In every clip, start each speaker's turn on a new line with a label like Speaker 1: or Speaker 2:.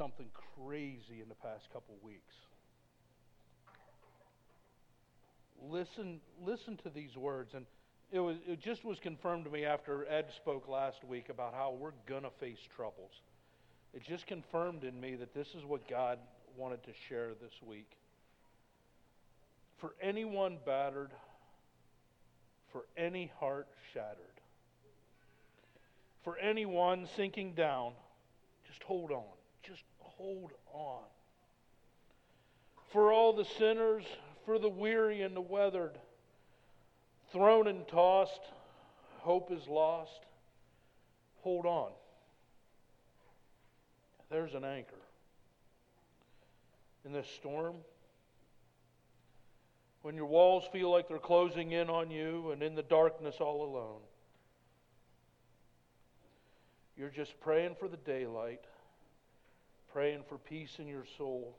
Speaker 1: something crazy in the past couple weeks. Listen, listen to these words, and it was it just was confirmed to me after Ed spoke last week about how we're gonna face troubles. It just confirmed in me that this is what God wanted to share this week. For anyone battered, for any heart shattered, for anyone sinking down, just hold on. Hold on. For all the sinners, for the weary and the weathered, thrown and tossed, hope is lost, hold on. There's an anchor. In this storm, when your walls feel like they're closing in on you and in the darkness all alone, you're just praying for the daylight, praying for peace in your soul.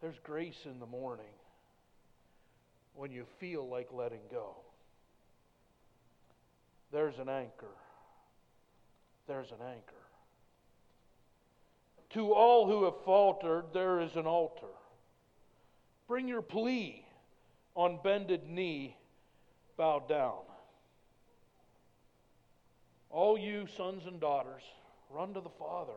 Speaker 1: There's grace in the morning when you feel like letting go. There's an anchor. There's an anchor. To all who have faltered, there is an altar. Bring your plea on bended knee, bowed down. All you sons and daughters, run to the Father.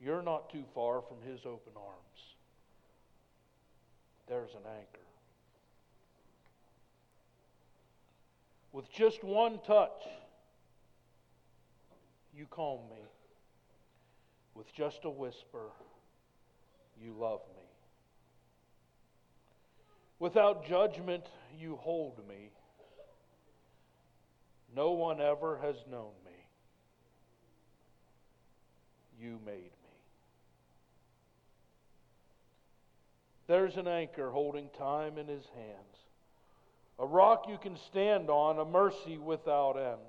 Speaker 1: You're not too far from His open arms. There's an anchor. With just one touch, you calm me. With just a whisper, you love me. Without judgment, you hold me. No one ever has known me. You made me. There's an anchor holding time in his hands, a rock you can stand on, a mercy without end.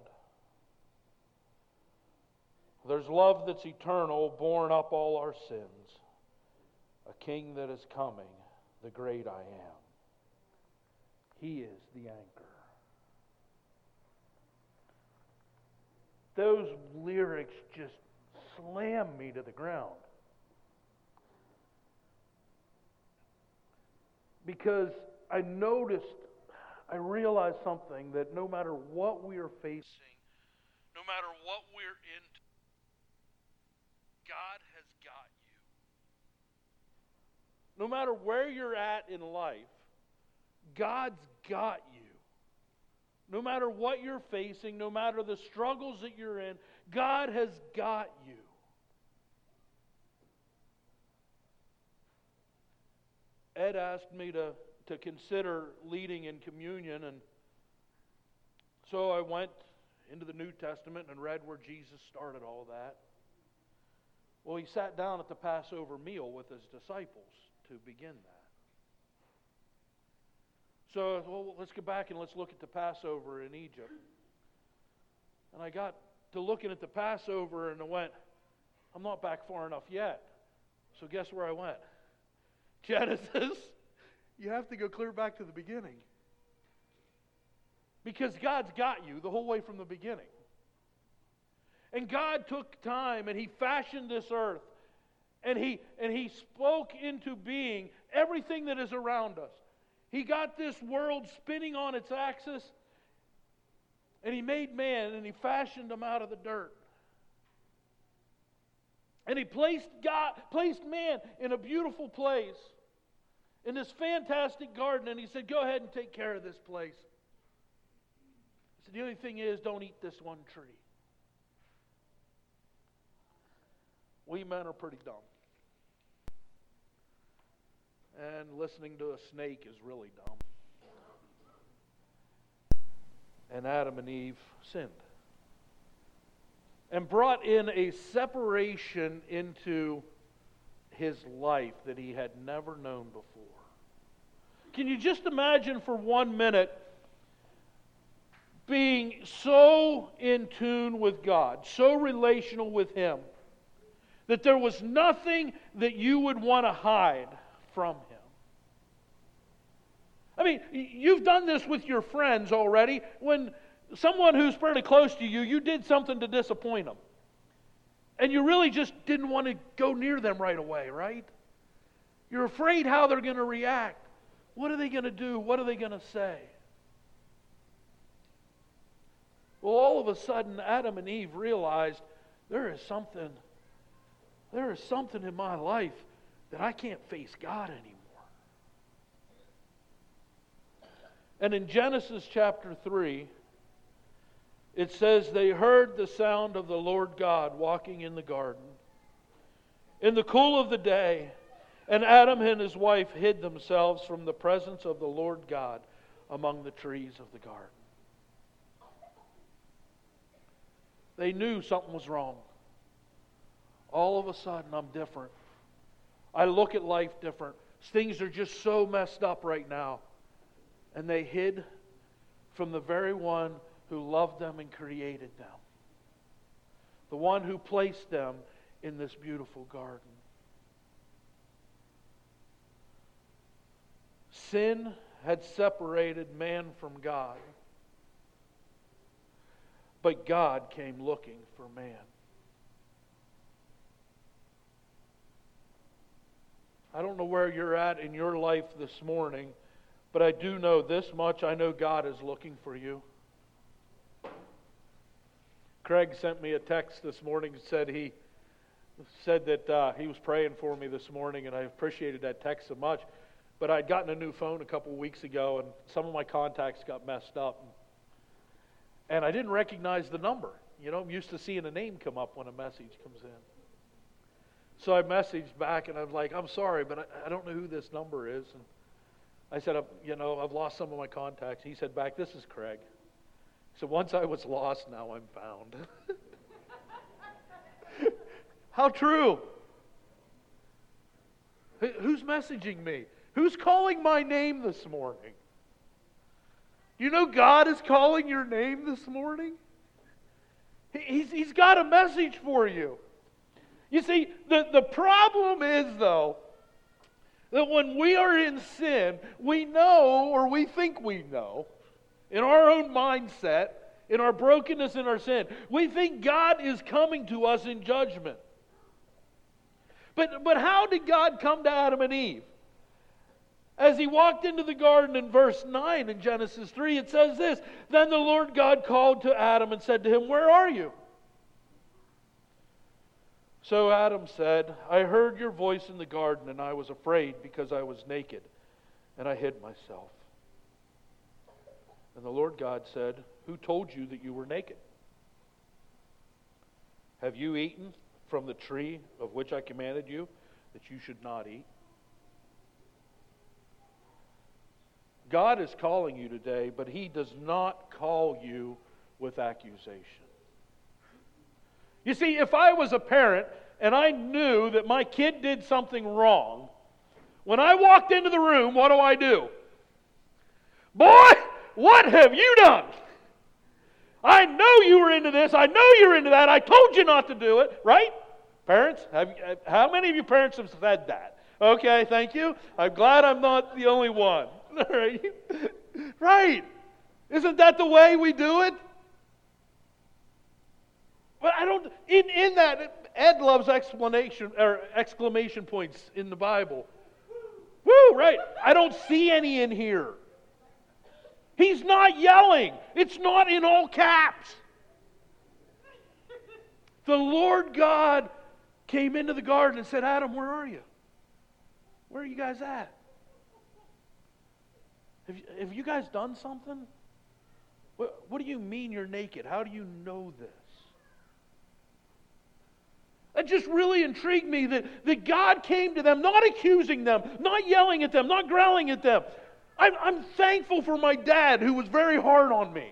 Speaker 1: There's love that's eternal, borne up all our sins, a king that is coming, the great I am. He is the anchor. Those lyrics just slam me to the ground. Because I noticed, I realized something that no matter what we are facing, no matter what we're in, God has got you. No matter where you're at in life, God's got you. No matter what you're facing, no matter the struggles that you're in, God has got you. Ed asked me to, to consider leading in communion, and so I went into the New Testament and read where Jesus started all that. Well, he sat down at the Passover meal with his disciples to begin that. So, well, let's go back and let's look at the Passover in Egypt. And I got to looking at the Passover and I went, I'm not back far enough yet. So, guess where I went? Genesis. You have to go clear back to the beginning. Because God's got you the whole way from the beginning. And God took time and He fashioned this earth. And he, and he spoke into being everything that is around us. He got this world spinning on its axis, and He made man, and He fashioned him out of the dirt. And He placed, God, placed man in a beautiful place, in this fantastic garden, and He said, Go ahead and take care of this place. He said, The only thing is, don't eat this one tree. We men are pretty dumb. And listening to a snake is really dumb. And Adam and Eve sinned. And brought in a separation into his life that he had never known before. Can you just imagine for one minute being so in tune with God, so relational with Him, that there was nothing that you would want to hide from him. I mean, you've done this with your friends already. When someone who's fairly close to you, you did something to disappoint them. And you really just didn't want to go near them right away, right? You're afraid how they're going to react. What are they going to do? What are they going to say? Well, all of a sudden, Adam and Eve realized there is something, there is something in my life that I can't face God anymore. And in Genesis chapter 3, it says, They heard the sound of the Lord God walking in the garden in the cool of the day, and Adam and his wife hid themselves from the presence of the Lord God among the trees of the garden. They knew something was wrong. All of a sudden, I'm different. I look at life different. Things are just so messed up right now. And they hid from the very one who loved them and created them, the one who placed them in this beautiful garden. Sin had separated man from God. But God came looking for man. I don't know where you're at in your life this morning, but I do know this much. I know God is looking for you. Craig sent me a text this morning said he said that uh, he was praying for me this morning, and I appreciated that text so much. But I'd gotten a new phone a couple weeks ago, and some of my contacts got messed up and I didn't recognize the number. You know, I'm used to seeing a name come up when a message comes in. So I messaged back and I'm like, I'm sorry, but I, I don't know who this number is. And I said, you know, I've lost some of my contacts. He said back, this is Craig. So once I was lost, now I'm found. How true. Who's messaging me? Who's calling my name this morning? You know God is calling your name this morning? He's, he's got a message for you. You see, the, the problem is, though, that when we are in sin, we know, or we think we know, in our own mindset, in our brokenness, in our sin, we think God is coming to us in judgment. But, but how did God come to Adam and Eve? As he walked into the garden in verse 9 in Genesis 3, it says this Then the Lord God called to Adam and said to him, Where are you? So Adam said, I heard your voice in the garden, and I was afraid because I was naked, and I hid myself. And the Lord God said, Who told you that you were naked? Have you eaten from the tree of which I commanded you that you should not eat? God is calling you today, but He does not call you with accusation. You see, if I was a parent and I knew that my kid did something wrong, when I walked into the room, what do I do? Boy, what have you done? I know you were into this. I know you're into that. I told you not to do it, right? Parents, have, uh, how many of you parents have said that? Okay, thank you. I'm glad I'm not the only one. Right? right. Isn't that the way we do it? But I don't in, in that Ed loves explanation or exclamation points in the Bible. Woo, right. I don't see any in here. He's not yelling. It's not in all caps. The Lord God came into the garden and said, Adam, where are you? Where are you guys at? Have you, have you guys done something? What, what do you mean you're naked? How do you know this? It just really intrigued me that, that God came to them, not accusing them, not yelling at them, not growling at them. I'm, I'm thankful for my dad who was very hard on me.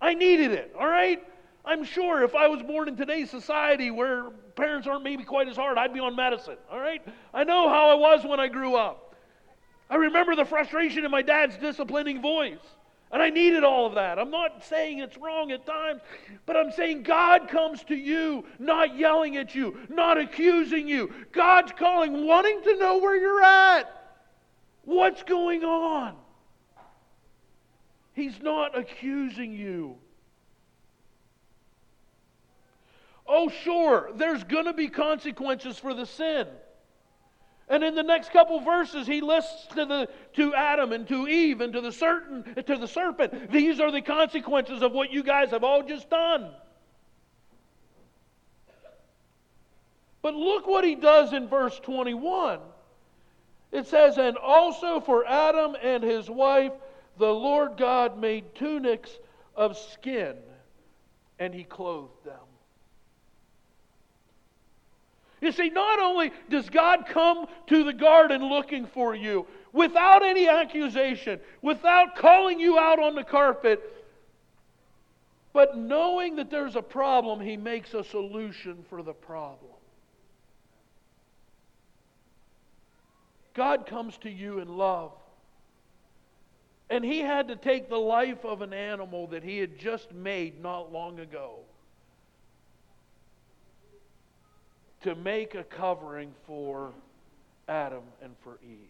Speaker 1: I needed it, all right? I'm sure if I was born in today's society where parents aren't maybe quite as hard, I'd be on medicine, all right? I know how I was when I grew up. I remember the frustration in my dad's disciplining voice. And I needed all of that. I'm not saying it's wrong at times, but I'm saying God comes to you, not yelling at you, not accusing you. God's calling, wanting to know where you're at. What's going on? He's not accusing you. Oh, sure, there's going to be consequences for the sin. And in the next couple verses, he lists to, the, to Adam and to Eve and to the, certain, to the serpent, these are the consequences of what you guys have all just done. But look what he does in verse 21. It says, And also for Adam and his wife, the Lord God made tunics of skin, and he clothed them. You see, not only does God come to the garden looking for you without any accusation, without calling you out on the carpet, but knowing that there's a problem, He makes a solution for the problem. God comes to you in love. And He had to take the life of an animal that He had just made not long ago to make a covering for Adam and for Eve.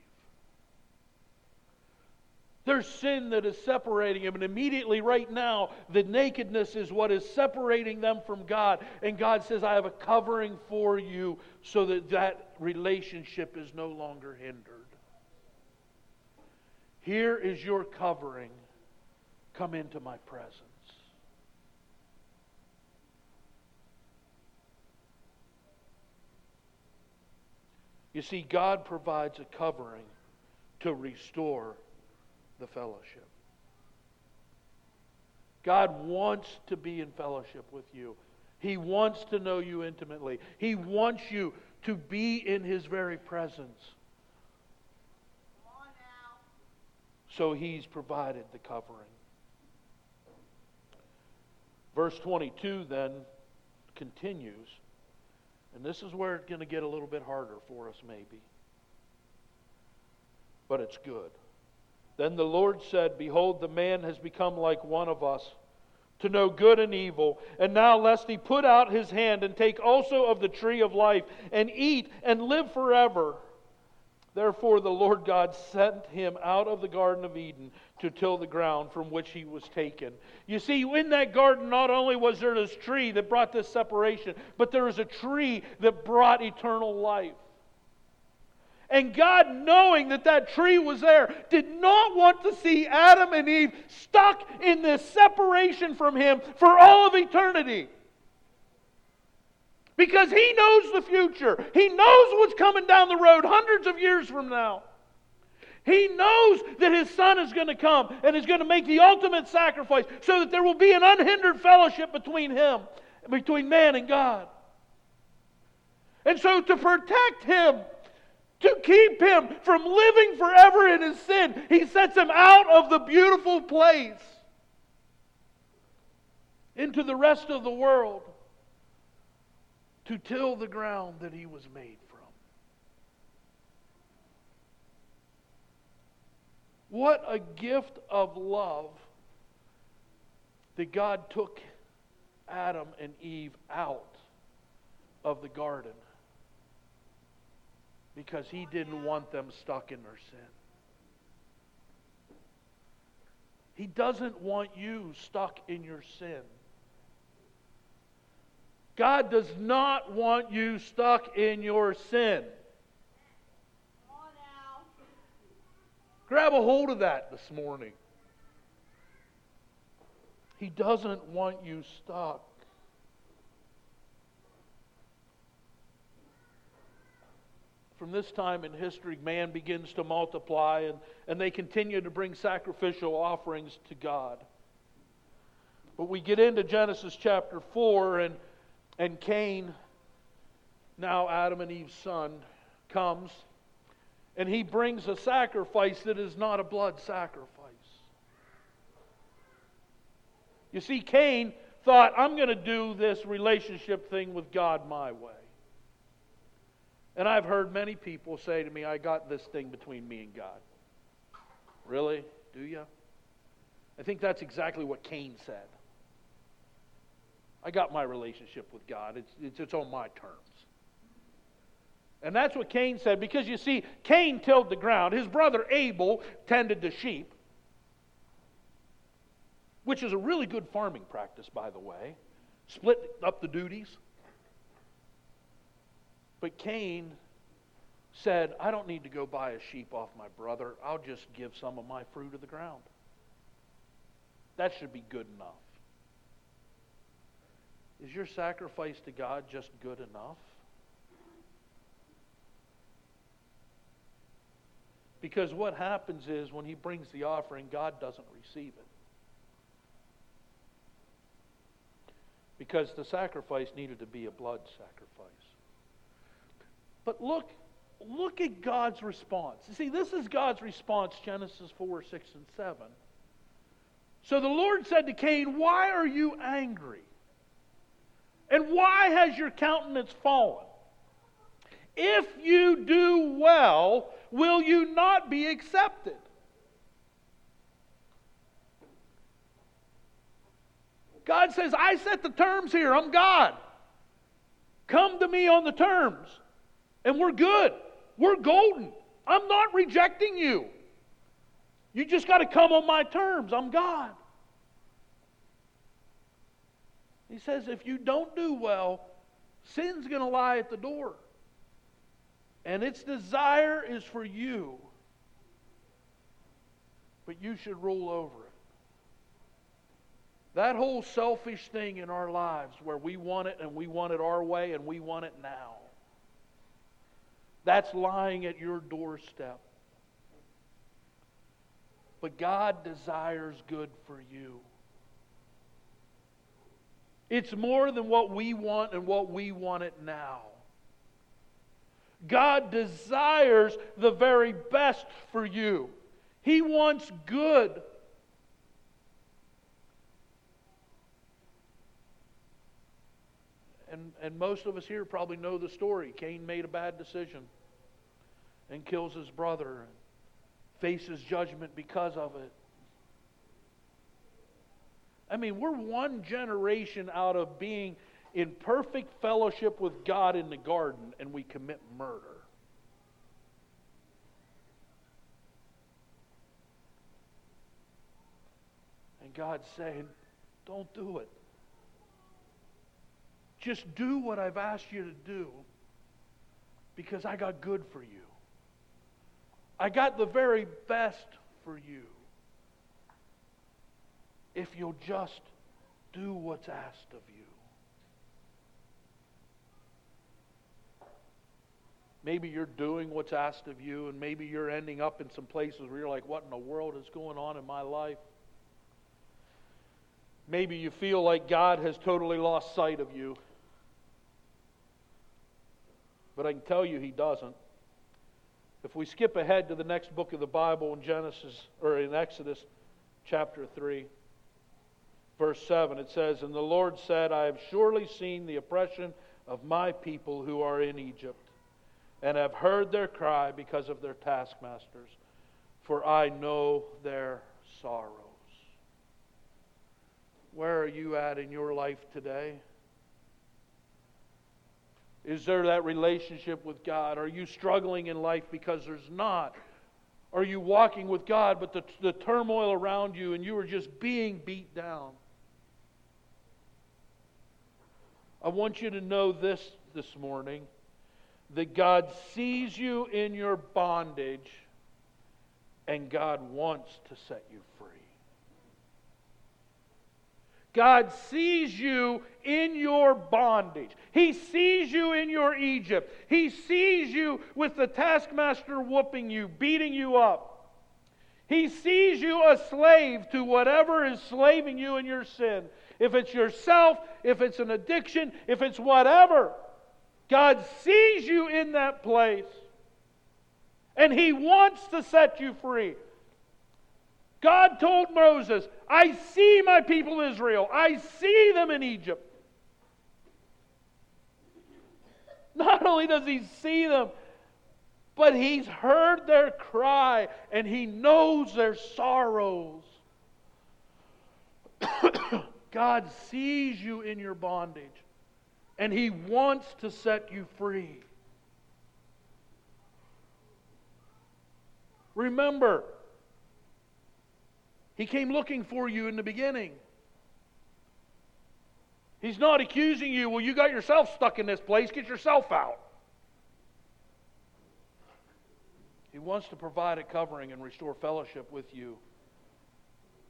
Speaker 1: There's sin that is separating them, and immediately, right now, the nakedness is what is separating them from God. And God says, I have a covering for you so that that relationship is no longer hindered. Here is your covering. Come into my presence. You see, God provides a covering to restore the fellowship. God wants to be in fellowship with you. He wants to know you intimately. He wants you to be in His very presence. So He's provided the covering. Verse 22 then continues. And this is where it's going to get a little bit harder for us, maybe. But it's good. Then the Lord said, Behold, the man has become like one of us, to know good and evil. And now, lest he put out his hand and take also of the tree of life, and eat and live forever. Therefore, the Lord God sent him out of the Garden of Eden to till the ground from which he was taken. You see, in that garden, not only was there this tree that brought this separation, but there was a tree that brought eternal life. And God, knowing that that tree was there, did not want to see Adam and Eve stuck in this separation from Him for all of eternity. Because He knows the future, He knows what's coming down the road hundreds of years from now. He knows that his son is going to come and is going to make the ultimate sacrifice so that there will be an unhindered fellowship between him, between man and God. And so, to protect him, to keep him from living forever in his sin, he sets him out of the beautiful place into the rest of the world to till the ground that he was made What a gift of love that God took Adam and Eve out of the garden because he didn't want them stuck in their sin. He doesn't want you stuck in your sin. God does not want you stuck in your sin. Grab a hold of that this morning. He doesn't want you stuck. From this time in history, man begins to multiply and, and they continue to bring sacrificial offerings to God. But we get into Genesis chapter 4, and, and Cain, now Adam and Eve's son, comes and he brings a sacrifice that is not a blood sacrifice. You see, Cain thought, I'm going to do this relationship thing with God my way. And I've heard many people say to me, I got this thing between me and God. Really? Do you? I think that's exactly what Cain said. I got my relationship with God, it's, it's, it's on my terms. And that's what Cain said because you see, Cain tilled the ground. His brother Abel tended the sheep, which is a really good farming practice, by the way. Split up the duties. But Cain said, I don't need to go buy a sheep off my brother. I'll just give some of my fruit of the ground. That should be good enough. Is your sacrifice to God just good enough? Because what happens is when he brings the offering, God doesn't receive it. Because the sacrifice needed to be a blood sacrifice. But look, look at God's response. You see, this is God's response, Genesis 4, 6, and 7. So the Lord said to Cain, Why are you angry? And why has your countenance fallen? If you do well, will you not be accepted? God says, I set the terms here. I'm God. Come to me on the terms. And we're good. We're golden. I'm not rejecting you. You just got to come on my terms. I'm God. He says, if you don't do well, sin's going to lie at the door. And its desire is for you. But you should rule over it. That whole selfish thing in our lives where we want it and we want it our way and we want it now. That's lying at your doorstep. But God desires good for you. It's more than what we want and what we want it now. God desires the very best for you. He wants good. And, and most of us here probably know the story. Cain made a bad decision and kills his brother and faces judgment because of it. I mean, we're one generation out of being in perfect fellowship with God in the garden, and we commit murder. And God's saying, don't do it. Just do what I've asked you to do because I got good for you. I got the very best for you if you'll just do what's asked of you. Maybe you're doing what's asked of you, and maybe you're ending up in some places where you're like, what in the world is going on in my life? Maybe you feel like God has totally lost sight of you. But I can tell you he doesn't. If we skip ahead to the next book of the Bible in Genesis or in Exodus chapter 3, verse 7, it says, And the Lord said, I have surely seen the oppression of my people who are in Egypt, and have heard their cry because of their taskmasters, for I know their sorrows. Where are you at in your life today? Is there that relationship with God? Are you struggling in life because there's not? Are you walking with God, but the, the turmoil around you and you are just being beat down? I want you to know this this morning that God sees you in your bondage and God wants to set you free. God sees you in your bondage. He sees you in your Egypt. He sees you with the taskmaster whooping you, beating you up. He sees you a slave to whatever is slaving you in your sin. If it's yourself, if it's an addiction, if it's whatever, God sees you in that place. And He wants to set you free. God told Moses, I see my people Israel. I see them in Egypt. Not only does he see them, but he's heard their cry and he knows their sorrows. God sees you in your bondage and He wants to set you free. Remember, He came looking for you in the beginning. He's not accusing you, well, you got yourself stuck in this place, get yourself out. He wants to provide a covering and restore fellowship with you.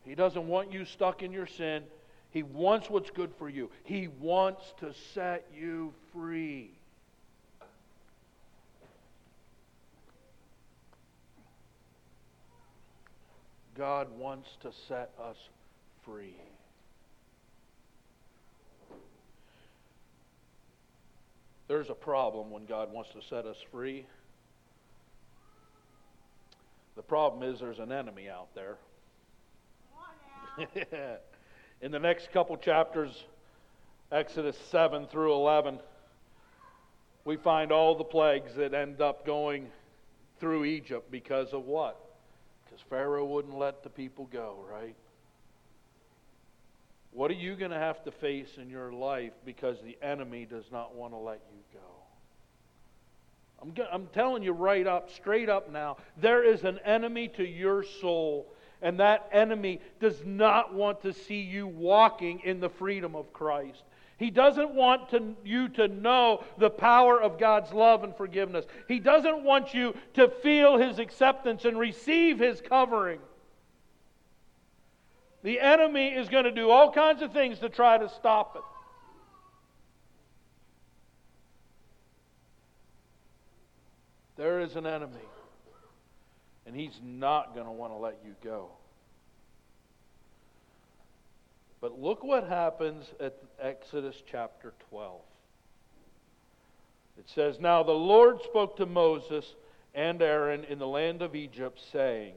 Speaker 1: He doesn't want you stuck in your sin. He wants what's good for you. He wants to set you free. God wants to set us free. There's a problem when God wants to set us free. The problem is there's an enemy out there. In the next couple chapters, Exodus 7 through 11, we find all the plagues that end up going through Egypt because of what? Because Pharaoh wouldn't let the people go, right? What are you going to have to face in your life because the enemy does not want to let you go? I'm, I'm telling you right up, straight up now, there is an enemy to your soul, and that enemy does not want to see you walking in the freedom of Christ. He doesn't want to, you to know the power of God's love and forgiveness. He doesn't want you to feel His acceptance and receive His covering. The enemy is going to do all kinds of things to try to stop it. There is an enemy, and he's not going to want to let you go. But look what happens at Exodus chapter 12. It says, Now the Lord spoke to Moses and Aaron in the land of Egypt, saying,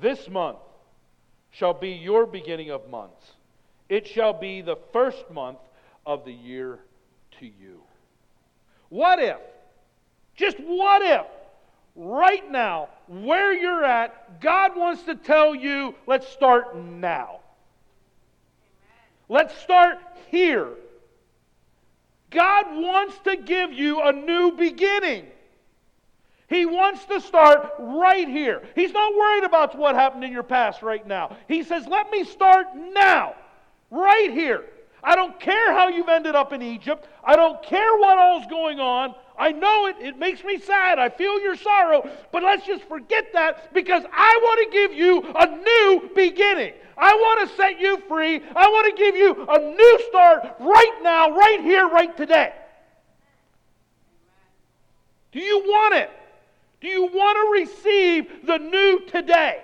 Speaker 1: This month shall be your beginning of months. It shall be the first month of the year to you. What if just what if, right now, where you're at, God wants to tell you, let's start now. Let's start here. God wants to give you a new beginning. He wants to start right here. He's not worried about what happened in your past right now. He says, let me start now, right here. I don't care how you've ended up in Egypt. I don't care what all's going on. I know it. It makes me sad. I feel your sorrow. But let's just forget that because I want to give you a new beginning. I want to set you free. I want to give you a new start right now, right here, right today. Do you want it? Do you want to receive the new today?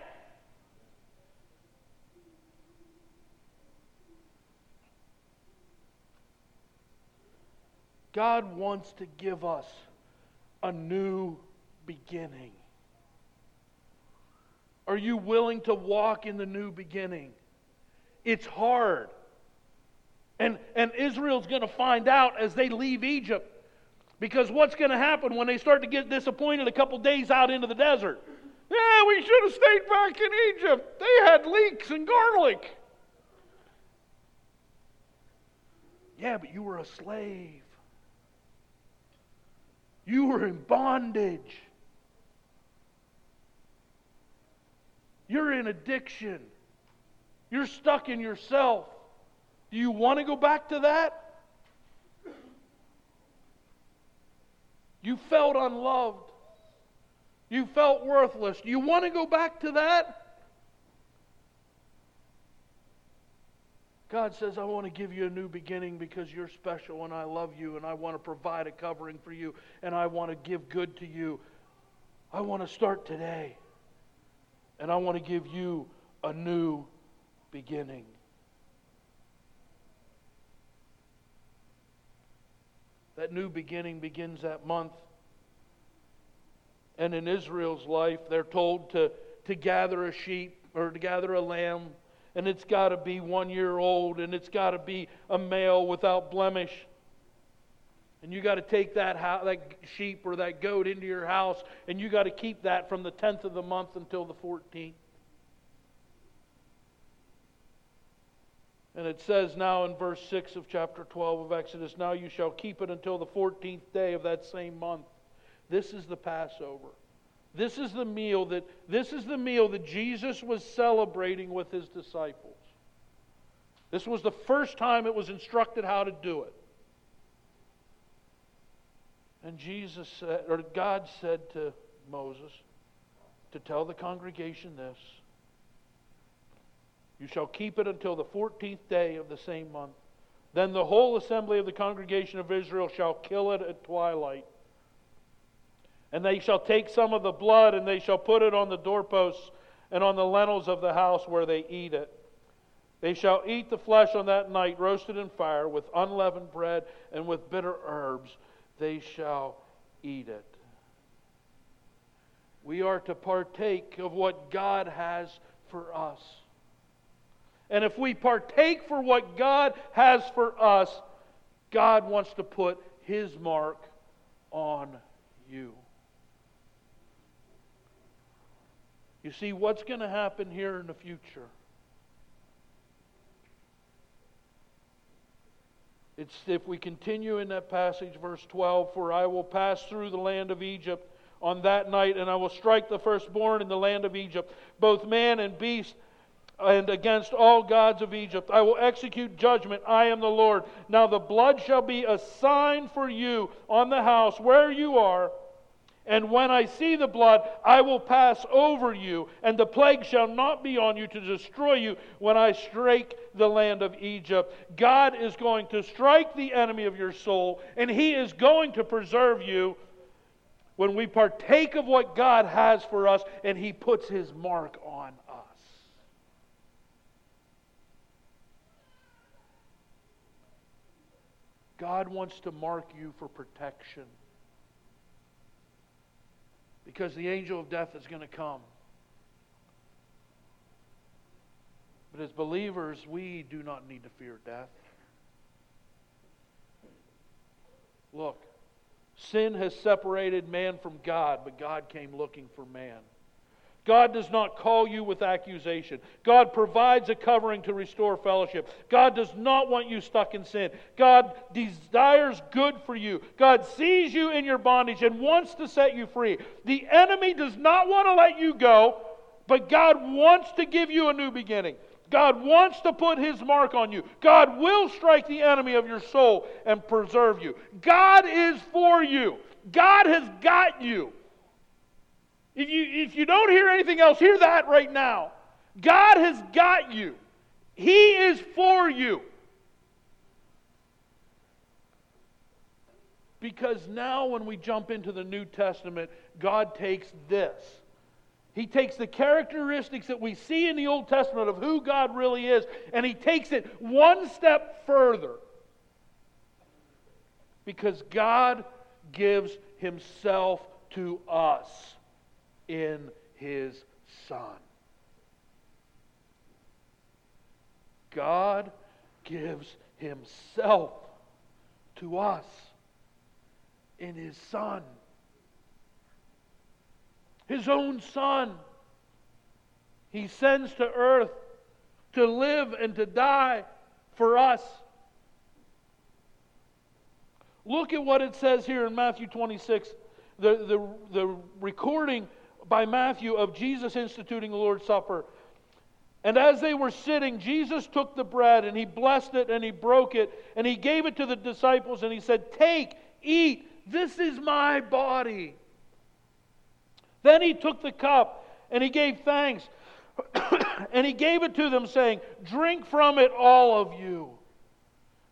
Speaker 1: God wants to give us a new beginning. Are you willing to walk in the new beginning? It's hard. And, and Israel's going to find out as they leave Egypt. Because what's going to happen when they start to get disappointed a couple days out into the desert? Yeah, we should have stayed back in Egypt. They had leeks and garlic. Yeah, but you were a slave. You were in bondage. You're in addiction. You're stuck in yourself. Do you want to go back to that? You felt unloved. You felt worthless. Do you want to go back to that? God says, I want to give you a new beginning because you're special and I love you and I want to provide a covering for you and I want to give good to you. I want to start today and I want to give you a new beginning. That new beginning begins that month. And in Israel's life, they're told to, to gather a sheep or to gather a lamb and it's got to be one year old, and it's got to be a male without blemish. And you got to take that, that sheep or that goat into your house, and you got to keep that from the 10th of the month until the 14th. And it says now in verse 6 of chapter 12 of Exodus, Now you shall keep it until the 14th day of that same month. This is the Passover. This is the meal that this is the meal that Jesus was celebrating with his disciples. This was the first time it was instructed how to do it. And Jesus said, or God said to Moses, to tell the congregation this You shall keep it until the fourteenth day of the same month. Then the whole assembly of the congregation of Israel shall kill it at twilight. And they shall take some of the blood, and they shall put it on the doorposts and on the lintels of the house where they eat it. They shall eat the flesh on that night, roasted in fire, with unleavened bread and with bitter herbs. They shall eat it. We are to partake of what God has for us. And if we partake for what God has for us, God wants to put His mark on you. You see, what's going to happen here in the future? It's if we continue in that passage, verse 12, for I will pass through the land of Egypt on that night, and I will strike the firstborn in the land of Egypt, both man and beast, and against all gods of Egypt. I will execute judgment. I am the Lord. Now the blood shall be a sign for you on the house where you are. And when I see the blood, I will pass over you, and the plague shall not be on you to destroy you when I strike the land of Egypt. God is going to strike the enemy of your soul, and He is going to preserve you when we partake of what God has for us and He puts His mark on us. God wants to mark you for protection because the angel of death is going to come. But as believers, we do not need to fear death. Look, Sin has separated man from God, but God came looking for man. God does not call you with accusation. God provides a covering to restore fellowship. God does not want you stuck in sin. God desires good for you. God sees you in your bondage and wants to set you free. The enemy does not want to let you go, but God wants to give you a new beginning. God wants to put his mark on you. God will strike the enemy of your soul and preserve you. God is for you. God has got you. If you, if you don't hear anything else, hear that right now. God has got you. He is for you. Because now, when we jump into the New Testament, God takes this he takes the characteristics that we see in the Old Testament of who God really is, and he takes it one step further. Because God gives himself to us in his Son. God gives himself to us in his Son his own son, he sends to earth to live and to die for us. Look at what it says here in Matthew 26, the, the, the recording by Matthew of Jesus instituting the Lord's Supper. And as they were sitting, Jesus took the bread and he blessed it and he broke it and he gave it to the disciples and he said, Take, eat, this is my body. Then he took the cup and he gave thanks and he gave it to them, saying, Drink from it, all of you.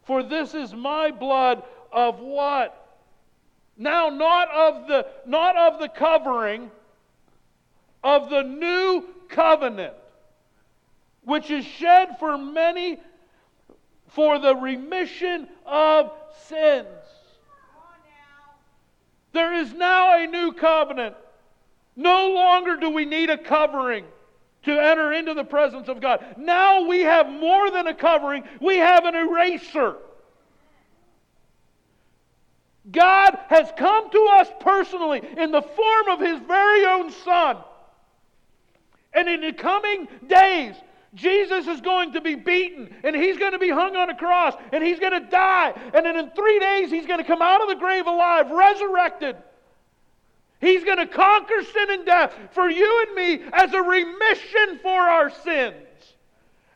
Speaker 1: For this is my blood of what? Now, not of the, not of the covering, of the new covenant, which is shed for many for the remission of sins. There is now a new covenant. No longer do we need a covering to enter into the presence of God. Now we have more than a covering, we have an eraser. God has come to us personally in the form of His very own Son. And in the coming days, Jesus is going to be beaten and he's going to be hung on a cross and he's going to die. And then in three days, he's going to come out of the grave alive, resurrected. He's going to conquer sin and death for you and me as a remission for our sins.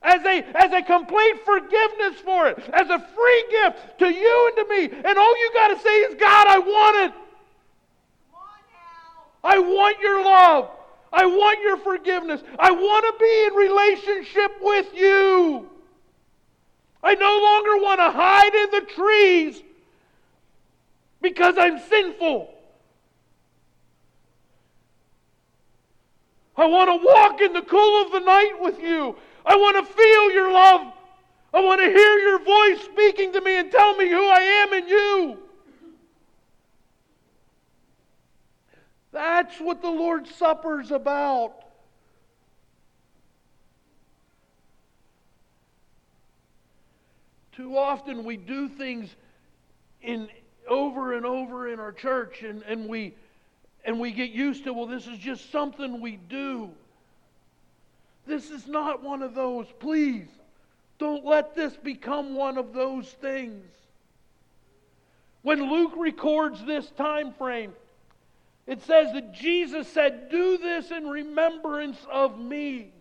Speaker 1: As a, as a complete forgiveness for it, as a free gift to you and to me. And all you got to say is, God, I want it. I want your love. I want your forgiveness. I want to be in relationship with you. I no longer want to hide in the trees because I'm sinful. I want to walk in the cool of the night with you. I want to feel your love. I want to hear your voice speaking to me and tell me who I am in you. That's what the Lord's Supper's about. Too often we do things in over and over in our church and, and we and we get used to, well, this is just something we do. This is not one of those. Please, don't let this become one of those things. When Luke records this time frame, it says that Jesus said, Do this in remembrance of me.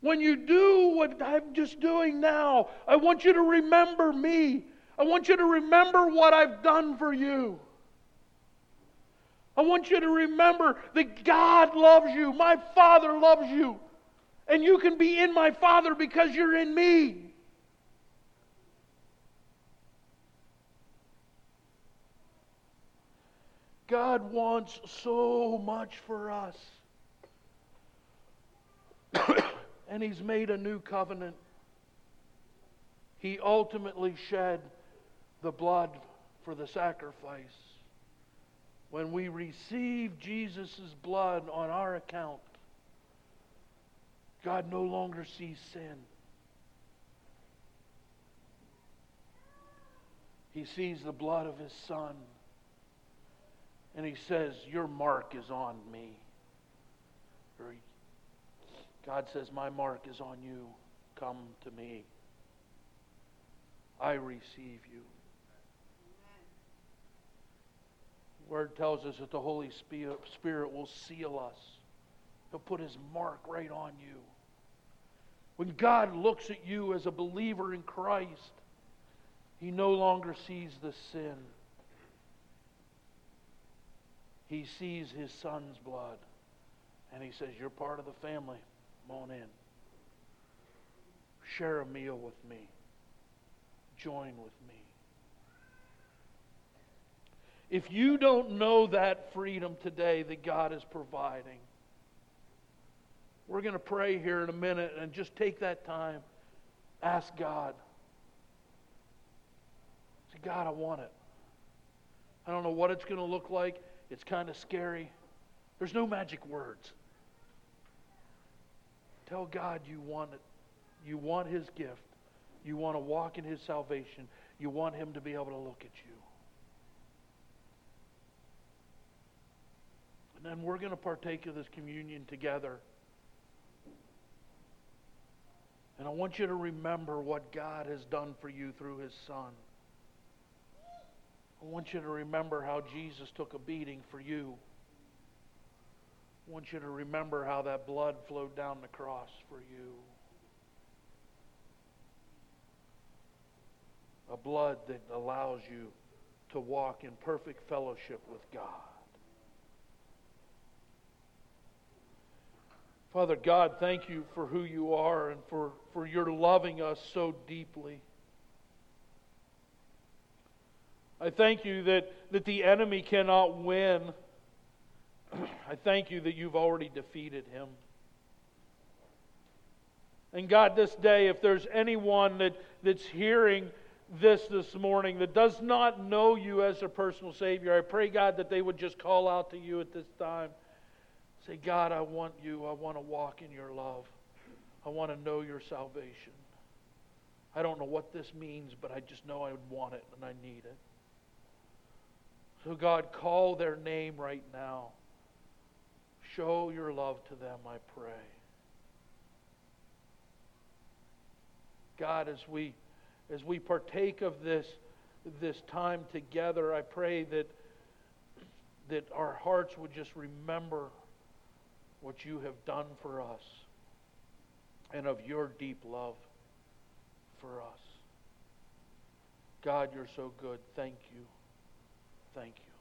Speaker 1: When you do what I'm just doing now, I want you to remember me. I want you to remember what I've done for you. I want you to remember that God loves you. My Father loves you. And you can be in my Father because you're in me. God wants so much for us. and He's made a new covenant. He ultimately shed the blood for the sacrifice. When we receive Jesus' blood on our account, God no longer sees sin. He sees the blood of His Son. And He says, Your mark is on me. Or God says, My mark is on you. Come to me. I receive you. Word tells us that the Holy Spirit will seal us. He'll put his mark right on you. When God looks at you as a believer in Christ, he no longer sees the sin. He sees his son's blood. And he says, You're part of the family. Come on in. Share a meal with me. Join with me. If you don't know that freedom today that God is providing, we're going to pray here in a minute and just take that time. Ask God. Say, God, I want it. I don't know what it's going to look like. It's kind of scary. There's no magic words. Tell God you want it. You want His gift. You want to walk in His salvation. You want Him to be able to look at you. And then we're going to partake of this communion together. And I want you to remember what God has done for you through His Son. I want you to remember how Jesus took a beating for you. I want you to remember how that blood flowed down the cross for you. A blood that allows you to walk in perfect fellowship with God. Father God, thank you for who you are and for, for your loving us so deeply. I thank you that, that the enemy cannot win. I thank you that you've already defeated him. And God, this day, if there's anyone that, that's hearing this this morning that does not know you as a personal Savior, I pray, God, that they would just call out to you at this time. Say, God, I want you. I want to walk in your love. I want to know your salvation. I don't know what this means, but I just know I want it and I need it. So, God, call their name right now. Show your love to them, I pray. God, as we as we partake of this this time together, I pray that that our hearts would just remember what you have done for us and of your deep love for us. God, you're so good. Thank you. Thank you.